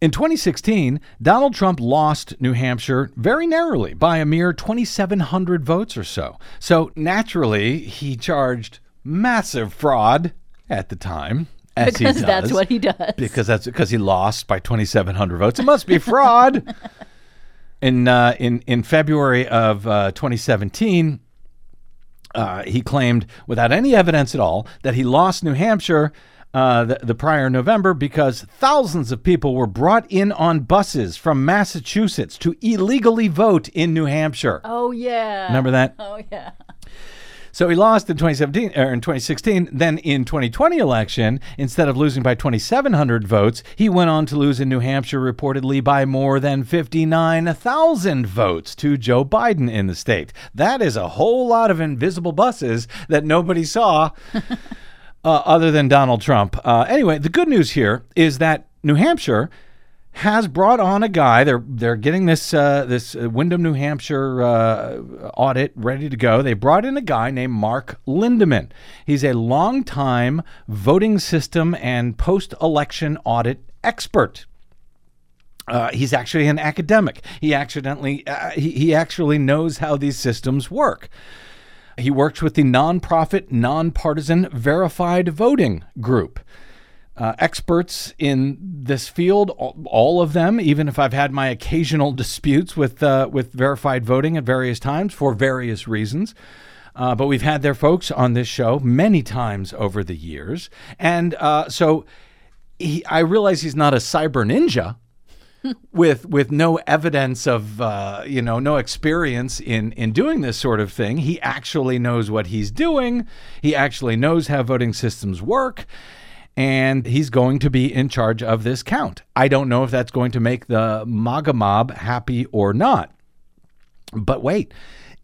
in 2016, Donald Trump lost New Hampshire very narrowly by a mere 2,700 votes or so. So naturally, he charged massive fraud at the time. As because he that's what he does. Because that's because he lost by 2,700 votes. It must be fraud. in uh, in in February of uh, 2017, uh, he claimed, without any evidence at all, that he lost New Hampshire uh, the, the prior November because thousands of people were brought in on buses from Massachusetts to illegally vote in New Hampshire. oh yeah. Remember that? Oh yeah. So he lost in 2017 or in 2016. Then in 2020 election, instead of losing by 2,700 votes, he went on to lose in New Hampshire reportedly by more than 59,000 votes to Joe Biden in the state. That is a whole lot of invisible buses that nobody saw. uh, other than Donald Trump. Uh, anyway, the good news here is that New Hampshire has brought on a guy. They're they're getting this uh, this Windham, New Hampshire uh, audit ready to go. They brought in a guy named Mark Lindeman. He's a longtime voting system and post election audit expert. Uh, he's actually an academic. He accidentally uh, he, he actually knows how these systems work. He works with the nonprofit, nonpartisan Verified Voting Group. Uh, experts in this field, all, of them, even if I've had my occasional disputes with uh, with verified voting at various times for various reasons. Uh, but we've had their folks on this show many times over the years, and uh, so he, I realize he's not a cyber ninja, with with no evidence of uh, you know no experience in in doing this sort of thing. He actually knows what he's doing. He actually knows how voting systems work. And he's going to be in charge of this count. I don't know if that's going to make the MAGA mob happy or not. But wait,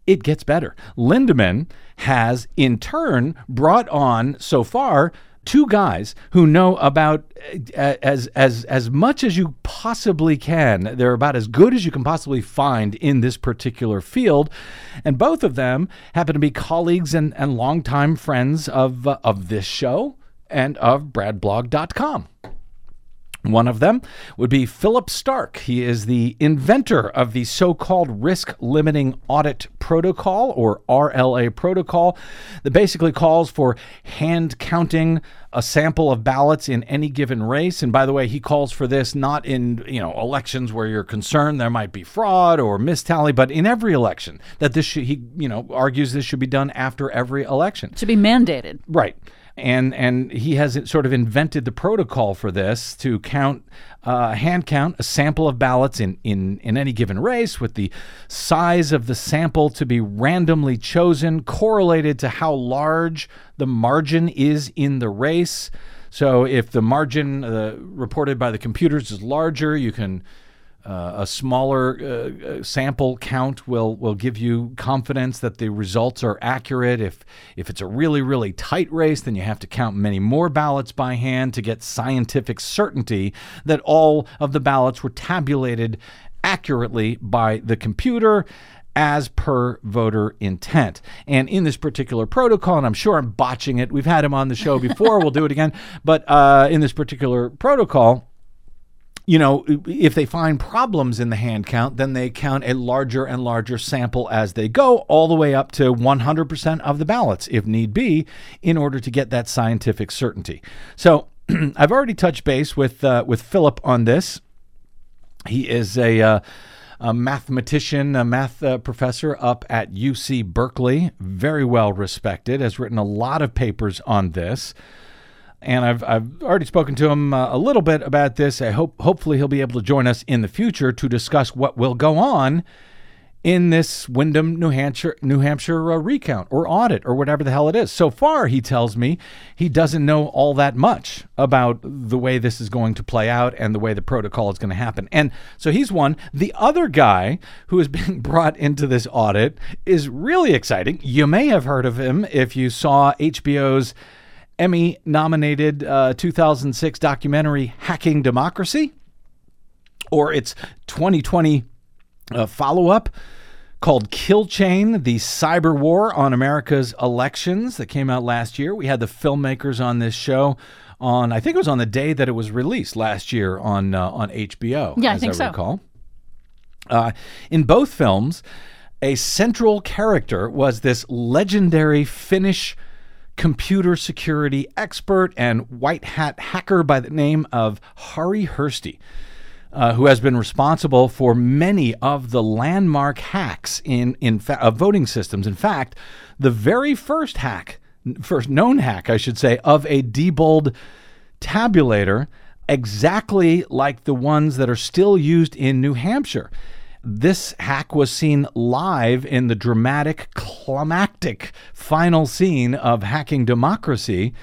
it gets better. Lindeman has, in turn, brought on so far two guys who know about uh, as as as much as you possibly can. They're about as good as you can possibly find in this particular field, and both of them happen to be colleagues and and longtime friends of uh, of this show and of bradblog.com. One of them would be Philip Stark. He is the inventor of the so called risk limiting audit protocol, or RLA protocol, that basically calls for hand counting a sample of ballots in any given race. And by the way, he calls for this not in you know elections where you're concerned there might be fraud or mistally, but in every election. That this should, he you know argues this should be done after every election. To be mandated. Right. And and he has sort of invented the protocol for this to count, uh, hand count a sample of ballots in, in, in any given race with the size of the sample to be randomly chosen, correlated to how large the margin is in the race. So if the margin uh, reported by the computers is larger, you can uh, a smaller uh, uh, sample count will will give you confidence that the results are accurate. If if it's a really really tight race, then you have to count many more ballots by hand to get scientific certainty that all of the ballots were tabulated accurately by the computer as per voter intent. And in this particular protocol, and I'm sure I'm botching it, we've had him on the show before, we'll do it again, but uh, in this particular protocol, you know, if they find problems in the hand count, then they count a larger and larger sample as they go, all the way up to 100% of the ballots, if need be, in order to get that scientific certainty. So I've already touched base with uh, with Philip on this. He is a uh, a mathematician, a math uh, professor up at UC Berkeley, very well respected, has written a lot of papers on this and I've I've already spoken to him uh, a little bit about this. I hope hopefully he'll be able to join us in the future to discuss what will go on in this Windham, New Hampshire, New Hampshire uh, recount or audit or whatever the hell it is. So far, he tells me he doesn't know all that much about the way this is going to play out and the way the protocol is going to happen. And so he's one. The other guy who is being brought into this audit is really exciting. You may have heard of him if you saw HBO's Emmy nominated uh, 2006 documentary Hacking Democracy or its 2020 uh, follow up called Kill Chain, the cyber war on America's elections that came out last year. We had the filmmakers on this show on, I think it was on the day that it was released last year on uh, on HBO. Yeah, I think I so. recall. Uh, in both films, a central character was this legendary Finnish computer security expert and white hat hacker by the name of Harri Hursti. Uh, who has been responsible for many of the landmark hacks in in fa- of voting systems? In fact, the very first hack, first known hack, I should say, of a Diebold tabulator, exactly like the ones that are still used in New Hampshire. This hack was seen live in the dramatic, climactic final scene of Hacking Democracy,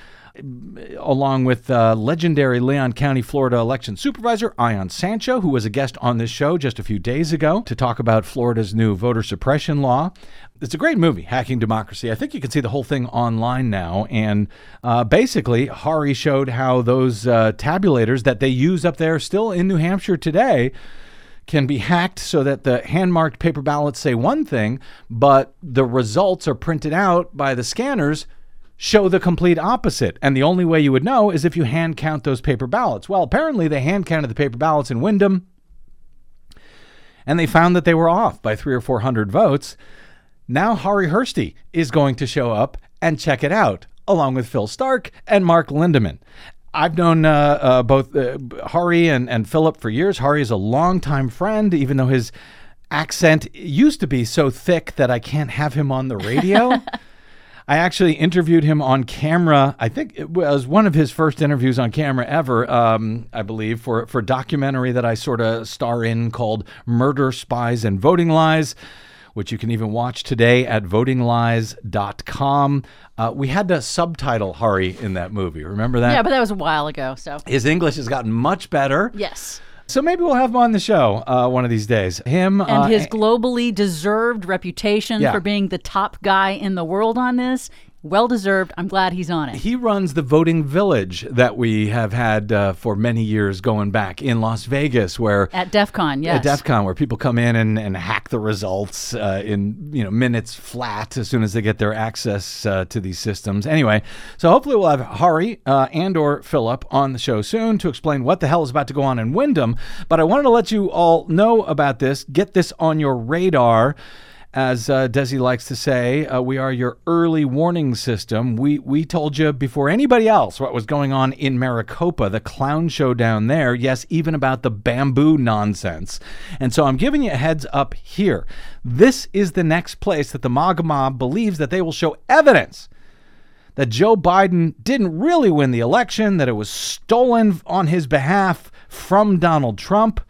along with uh, legendary Leon County, Florida election supervisor Ion Sancho, who was a guest on this show just a few days ago to talk about Florida's new voter suppression law. It's a great movie, Hacking Democracy. I think you can see the whole thing online now. And uh, basically, Harri showed how those uh, tabulators that they use up there still in New Hampshire today can be hacked so that the hand marked paper ballots say one thing, but the results are printed out by the scanners show the complete opposite. And the only way you would know is if you hand count those paper ballots. Well, apparently they hand counted the paper ballots in Windham and they found that they were off by three or four hundred votes. Now Harri Hursti is going to show up and check it out, along with Phil Stark and Mark Lindeman. I've known uh, uh, both uh, Harri and, and Philip for years. Harri is a longtime friend, even though his accent used to be so thick that I can't have him on the radio. I actually interviewed him on camera. I think it was one of his first interviews on camera ever, um, I believe, for, for a documentary that I sort of star in called Murder, Spies, and Voting Lies, which you can even watch today at votinglies.com. Uh, we had to subtitle Harri in that movie. Remember that? Yeah, but that was a while ago. So His English has gotten much better. yes. So maybe we'll have him on the show uh, one of these days. Him And uh, his globally deserved reputation Yeah. for being the top guy in the world on this, well deserved. I'm glad he's on it. He runs the voting village that we have had uh, for many years going back in Las Vegas, where At DEF CON, yes. at DEF CON, where people come in and, and hack the results uh, in you know minutes flat as soon as they get their access uh, to these systems. Anyway, so hopefully we'll have Harri uh, and or Philip on the show soon to explain what the hell is about to go on in Windham. But I wanted to let you all know about this, get this on your radar. As uh, Desi likes to say, uh, we are your early warning system. We we told you before anybody else what was going on in Maricopa, the clown show down there. Yes, even about the bamboo nonsense. And so I'm giving you a heads up here. This is the next place that the MAGA mob believes that they will show evidence that Joe Biden didn't really win the election, that it was stolen on his behalf from Donald Trump.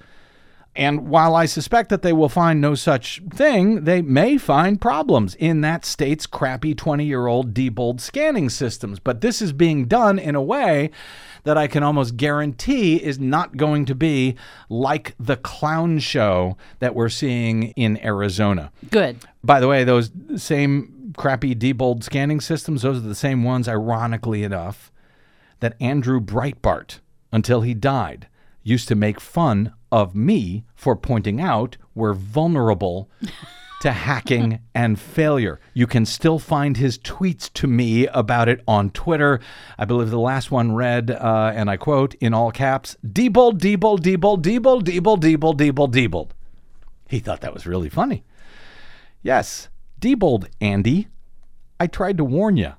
And while I suspect that they will find no such thing, they may find problems in that state's crappy 20 year old Diebold scanning systems. But this is being done in a way that I can almost guarantee is not going to be like the clown show that we're seeing in Arizona. Good. By the way, those same crappy Diebold scanning systems, those are the same ones, ironically enough, that Andrew Breitbart, until he died, used to make fun of me for pointing out we're vulnerable to hacking and failure. You can still find his tweets to me about it on Twitter. I believe the last one read, uh, and I quote in all caps, Diebold, Diebold, Diebold, Diebold, Diebold, Diebold, Diebold, Diebold. He thought that was really funny. Yes, Diebold, Andy. I tried to warn you.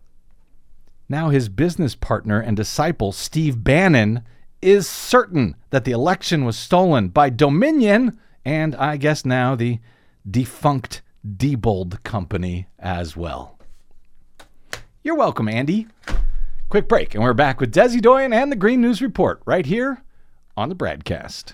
Now his business partner and disciple, Steve Bannon, is certain that the election was stolen by Dominion and I guess now the defunct Diebold Company as well. You're welcome, Andy. Quick break, and we're back with Desi Doyen and the Green News Report right here on the Bradcast.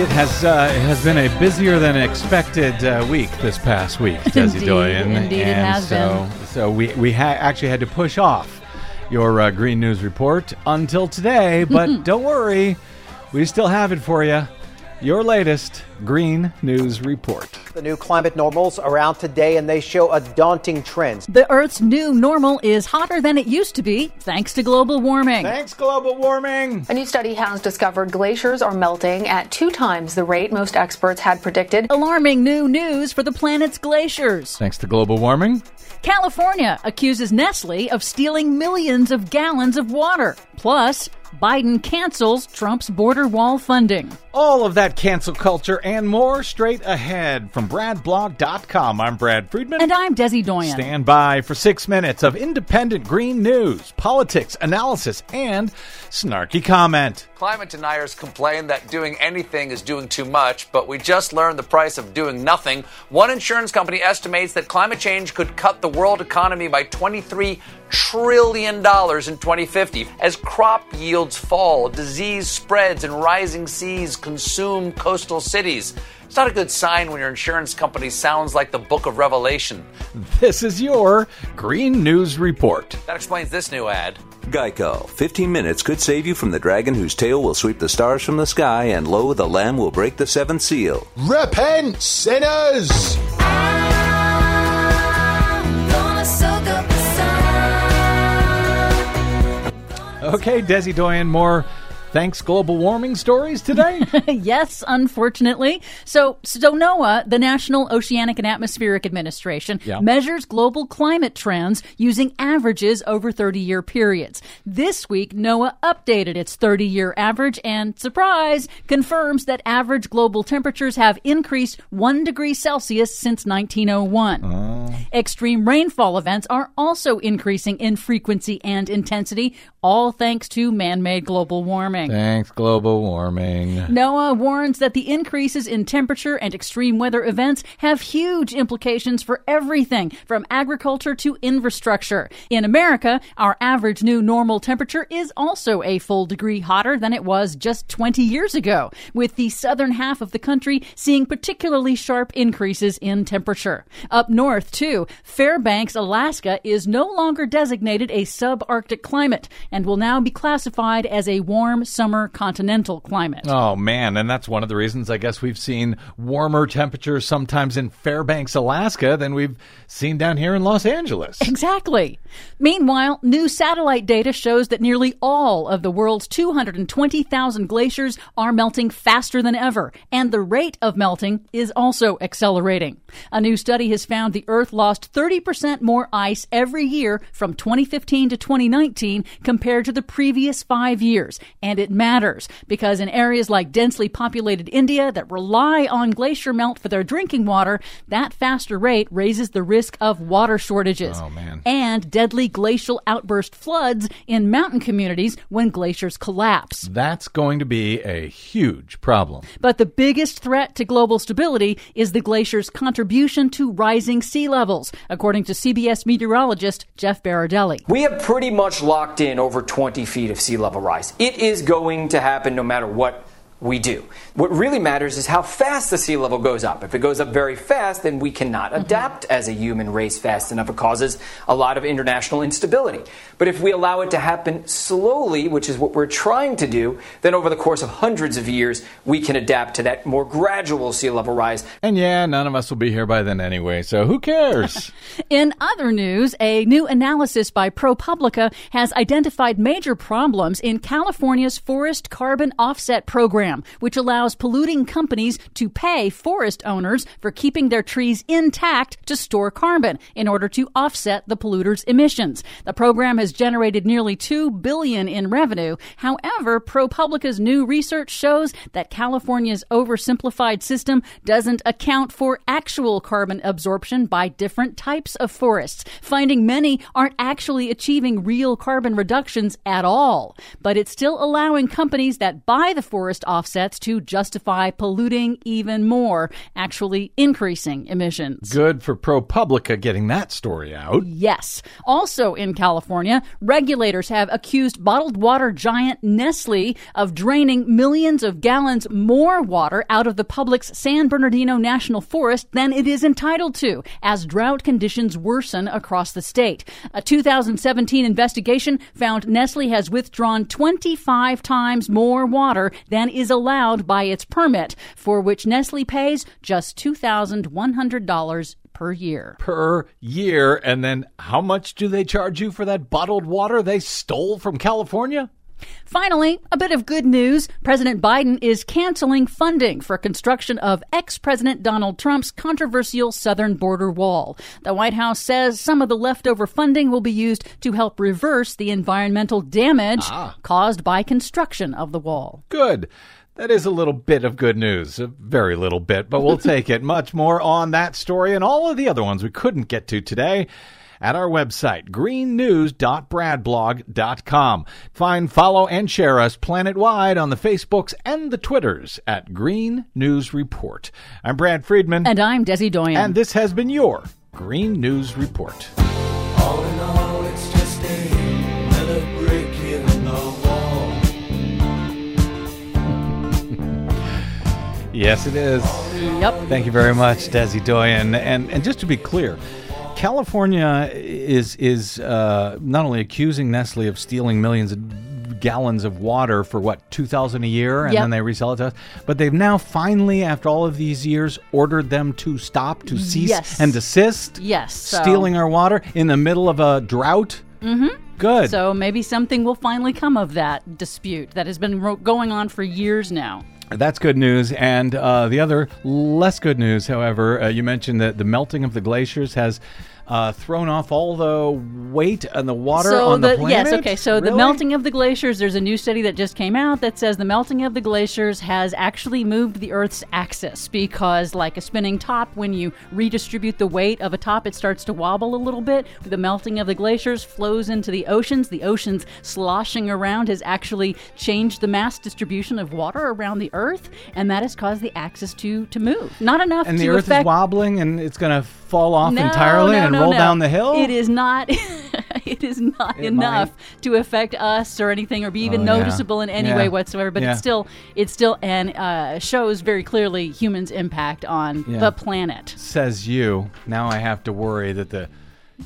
It has uh, it has been a busier than expected uh, week this past week, Desi Indeed, Doyen. indeed it and has so, So we we ha- actually had to push off your uh, Green News report until today, but don't worry, we still have it for you. Your latest Green News report. The new climate normals are out today and they show a daunting trend. The Earth's new normal is hotter than it used to be thanks to global warming. Thanks, global warming. A new study has discovered glaciers are melting at two times the rate most experts had predicted. Alarming new news for the planet's glaciers. Thanks to global warming. California accuses Nestle of stealing millions of gallons of water. Plus, Biden cancels Trump's border wall funding. All of that cancel culture and more straight ahead from BradBlog.com. I'm Brad Friedman. And I'm Desi Doyen. Stand by for six minutes of independent green news, politics, analysis, and snarky comment. Climate deniers complain that doing anything is doing too much, but we just learned the price of doing nothing. One insurance company estimates that climate change could cut the world economy by $23 trillion in 2050. As crop yields fall, disease spreads, and rising seas consume coastal cities. It's not a good sign when your insurance company sounds like the book of Revelation. This is your Green News Report. That explains this new ad. Geico. 15 minutes could save you from the dragon whose tail will sweep the stars from the sky, and lo, the lamb will break the seventh seal. Repent, sinners! Okay, Desi Doyen, more thanks global warming stories today? yes, unfortunately. So, so NOAA, the National Oceanic and Atmospheric Administration, Yeah. measures global climate trends using averages over 30 year periods. This week, NOAA updated its 30 year average and, surprise, confirms that average global temperatures have increased 1 degree Celsius since 1901. Extreme rainfall events are also increasing in frequency and intensity, all thanks to man made global warming. Thanks global warming. NOAA warns that the increases in temperature and extreme weather events have huge implications for everything from agriculture to infrastructure. In America, our average new normal temperature is also a full degree hotter than it was just 20 years ago, with the southern half of the country seeing particularly sharp increases in temperature. Up north, too, Fairbanks, Alaska is no longer designated a subarctic climate and will now be classified as a warm summer continental climate. Oh man, and that's one of the reasons I guess we've seen warmer temperatures sometimes in Fairbanks, Alaska than we've seen down here in Los Angeles. Exactly. Meanwhile, new satellite data shows that nearly all of the world's 220,000 glaciers are melting faster than ever, and the rate of melting is also accelerating. A new study has found the Earth lost 30% more ice every year from 2015 to 2019 compared to the previous five years. And it matters because in areas like densely populated India that rely on glacier melt for their drinking water, that faster rate raises the risk of water shortages Oh, man. and deadly glacial outburst floods in mountain communities when glaciers collapse. That's going to be a huge problem. But the biggest threat to global stability is the glacier's contribution to rising sea levels, according to CBS meteorologist Jeff Berardelli. We have pretty much locked in over 20 feet of sea level rise. It is going to happen no matter what we do. What really matters is how fast the sea level goes up. If it goes up very fast, then we cannot mm-hmm. adapt as a human race fast enough. It causes a lot of international instability. But if we allow it to happen slowly, which is what we're trying to do, then over the course of hundreds of years, we can adapt to that more gradual sea level rise. And yeah, none of us will be here by then anyway, so who cares? In other news, a new analysis by ProPublica has identified major problems in California's forest carbon offset program. Program, which allows polluting companies to pay forest owners for keeping their trees intact to store carbon in order to offset the polluter's emissions. The program has generated nearly 2 billion in revenue. However, ProPublica's new research shows that California's oversimplified system doesn't account for actual carbon absorption by different types of forests, finding many aren't actually achieving real carbon reductions at all. But it's still allowing companies that buy the forest offsets to justify polluting even more, actually increasing emissions. Good for ProPublica getting that story out. Yes. Also in California, regulators have accused bottled water giant Nestle of draining millions of gallons more water out of the public's San Bernardino National Forest than it is entitled to, as drought conditions worsen across the state. A 2017 investigation found Nestle has withdrawn 25 times more water than is allowed by its permit, for which Nestle pays just $2,100 per year. Per year. And then how much do they charge you for that bottled water they stole from California? Finally, a bit of good news. President Biden is canceling funding for construction of ex President Donald Trump's controversial southern border wall. The White House says some of the leftover funding will be used to help reverse the environmental damage Ah. caused by construction of the wall. Good. That is a little bit of good news. A very little bit, but we'll take it. Much more on that story and all of the other ones we couldn't get to today at our website, greennews.bradblog.com. Find, follow, and share us planet-wide on the Facebooks and the Twitters at Green News Report. I'm Brad Friedman. And I'm Desi Doyen. And this has been your Green News Report. All Yes, it is. Yep. Thank you very much, Desi Doyen. And and just to be clear, California is is uh, not only accusing Nestle of stealing millions of gallons of water for what two thousand a year, and Yep. then they resell it to us, but they've now finally, after all of these years, ordered them to stop, to cease, Yes. and desist. Yes, so- stealing our water in the middle of a drought. Mm-hmm. Good. So maybe something will finally come of that dispute that has been ro- going on for years now. That's good news. And uh, the other less good news, however, uh, you mentioned that the melting of the glaciers has uh, thrown off all the weight and the water so on the, the, planet. yes, okay. So the melting of the glaciers. There's a new study that just came out that says the melting of the glaciers has actually moved the Earth's axis because, like a spinning top, when you redistribute the weight of a top, it starts to wobble a little bit. The melting of the glaciers flows into the oceans. The oceans sloshing around has actually changed the mass distribution of water around the Earth, and that has caused the axis to to move. Not enough And the Earth affect is wobbling and it's going to fall off no, entirely no, and no, roll no. down the hill. It is not. it is not It enough to affect us or anything, or be even Oh, yeah. noticeable in any Yeah. way whatsoever. But Yeah. it's still, it's still, and uh, shows very clearly humans' impact on Yeah. the planet. Says you. Now I have to worry that the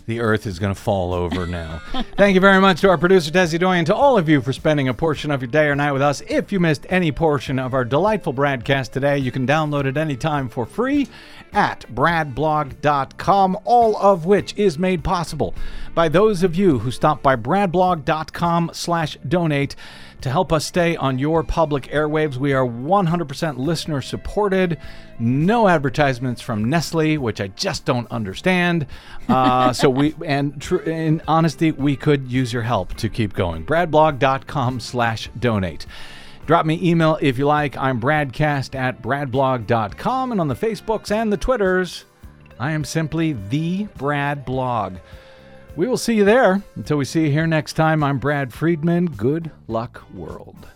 the earth is going to fall over now. Thank you very much to our producer, Desi Doyen, to all of you for spending a portion of your day or night with us. If you missed any portion of our delightful broadcast today, you can download it anytime for free at bradblog.com, all of which is made possible by those of you who stop by bradblog.com slash donate to help us stay on your public airwaves. We are 100% listener supported. No advertisements from Nestle, which I just don't understand. Uh, so we, and tr- in honesty, we could use your help to keep going. Bradblog.com slash donate. Drop me email if you like. I'm bradcast at bradblog.com and on the Facebooks and the Twitters, I am simply the Brad Blog. We will see you there. Until we see you here next time, I'm Brad Friedman. Good luck, world.